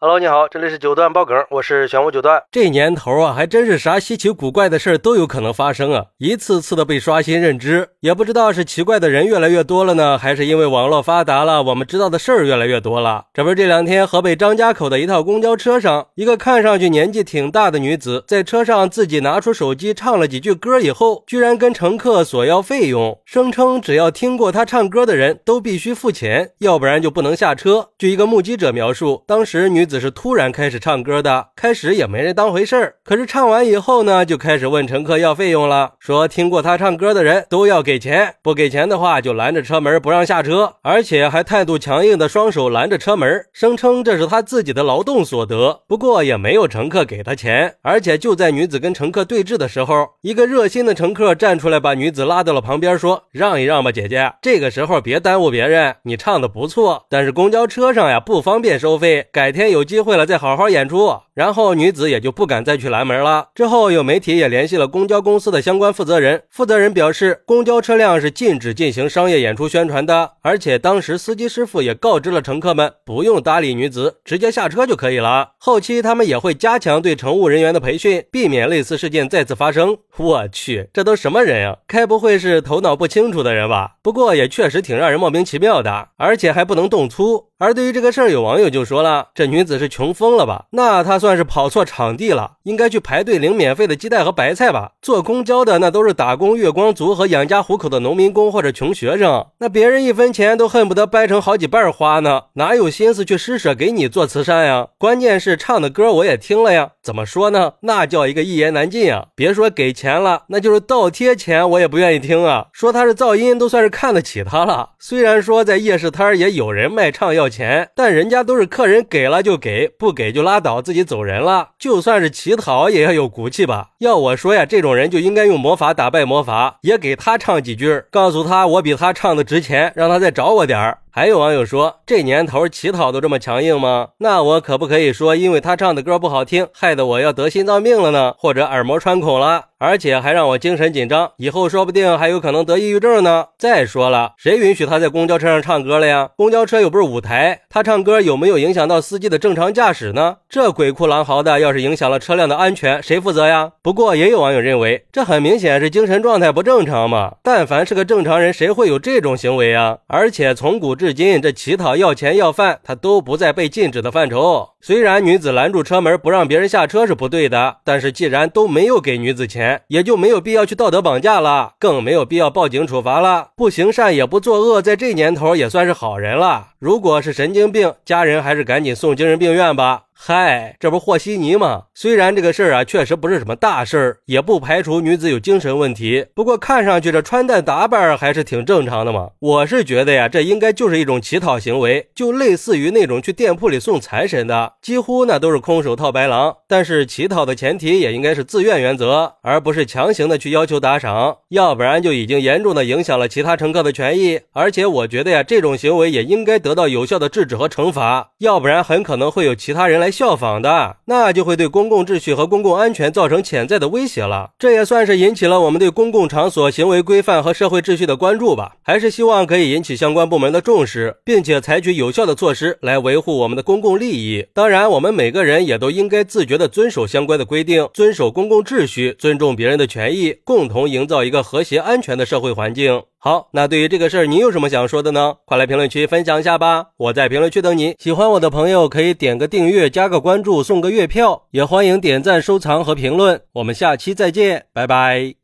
Hello，你好，这里是九段爆梗，我是玄武九段。这年头啊，还真是啥稀奇古怪的事都有可能发生啊！一次次的被刷新认知，也不知道是奇怪的人越来越多了呢，还是因为网络发达了，我们知道的事儿越来越多了。这不是这两天河北张家口的一套公交车上，一个看上去年纪挺大的女子，在车上自己拿出手机唱了几句歌以后，居然跟乘客索要费用，声称只要听过她唱歌的人都必须付钱，要不然就不能下车。据一个目击者描述，当时女。子是突然开始唱歌的，开始也没人当回事儿。可是唱完以后呢，就开始问乘客要费用了，说听过他唱歌的人都要给钱，不给钱的话就拦着车门不让下车，而且还态度强硬的双手拦着车门，声称这是他自己的劳动所得。不过也没有乘客给他钱，而且就在女子跟乘客对峙的时候，一个热心的乘客站出来把女子拉到了旁边，说让一让吧，姐姐，这个时候别耽误别人，你唱的不错，但是公交车上呀不方便收费，改天有。有机会了，再好好演出。然后女子也就不敢再去拦门了。之后有媒体也联系了公交公司的相关负责人，负责人表示，公交车辆是禁止进行商业演出宣传的，而且当时司机师傅也告知了乘客们，不用搭理女子，直接下车就可以了。后期他们也会加强对乘务人员的培训，避免类似事件再次发生。我去，这都什么人呀？该不会是头脑不清楚的人吧？不过也确实挺让人莫名其妙的，而且还不能动粗。而对于这个事儿，有网友就说了，这女子是穷疯了吧？那她算。算是跑错场地了，应该去排队领免费的鸡蛋和白菜吧。坐公交的那都是打工月光族和养家糊口的农民工或者穷学生，那别人一分钱都恨不得掰成好几半花呢，哪有心思去施舍给你做慈善呀？关键是唱的歌我也听了呀，怎么说呢？那叫一个一言难尽啊！别说给钱了，那就是倒贴钱我也不愿意听啊。说他是噪音，都算是看得起他了。虽然说在夜市摊也有人卖唱要钱，但人家都是客人给了就给，不给就拉倒，自己走。有人了，就算是乞讨也要有骨气吧。要我说呀，这种人就应该用魔法打败魔法，也给他唱几句，告诉他我比他唱的值钱，让他再找我点儿。还有网友说，这年头乞讨都这么强硬吗？那我可不可以说，因为他唱的歌不好听，害得我要得心脏病了呢？或者耳膜穿孔了？而且还让我精神紧张，以后说不定还有可能得抑郁症呢。再说了，谁允许他在公交车上唱歌了呀？公交车又不是舞台，他唱歌有没有影响到司机的正常驾驶呢？这鬼哭狼嚎的，要是影响了车辆的安全，谁负责呀？不过也有网友认为，这很明显是精神状态不正常嘛。但凡是个正常人，谁会有这种行为啊？而且从古至今，这乞讨要钱要饭，他都不在被禁止的范畴。虽然女子拦住车门不让别人下车是不对的，但是既然都没有给女子钱。也就没有必要去道德绑架了，更没有必要报警处罚了。不行善也不作恶，在这年头也算是好人了。如果是神经病，家人还是赶紧送精神病院吧。嗨，这不和稀泥吗？虽然这个事儿啊，确实不是什么大事儿，也不排除女子有精神问题。不过看上去这穿戴打扮还是挺正常的嘛。我是觉得呀，这应该就是一种乞讨行为，就类似于那种去店铺里送财神的，几乎那都是空手套白狼。但是乞讨的前提也应该是自愿原则，而不是强行的去要求打赏，要不然就已经严重的影响了其他乘客的权益。而且我觉得呀，这种行为也应该得到有效的制止和惩罚，要不然很可能会有其他人来。效仿的，那就会对公共秩序和公共安全造成潜在的威胁了。这也算是引起了我们对公共场所行为规范和社会秩序的关注吧。还是希望可以引起相关部门的重视，并且采取有效的措施来维护我们的公共利益。当然，我们每个人也都应该自觉地遵守相关的规定，遵守公共秩序，尊重别人的权益，共同营造一个和谐安全的社会环境。好，那对于这个事儿，你有什么想说的呢？快来评论区分享一下吧！我在评论区等你。喜欢我的朋友可以点个订阅、加个关注、送个月票，也欢迎点赞、收藏和评论。我们下期再见，拜拜。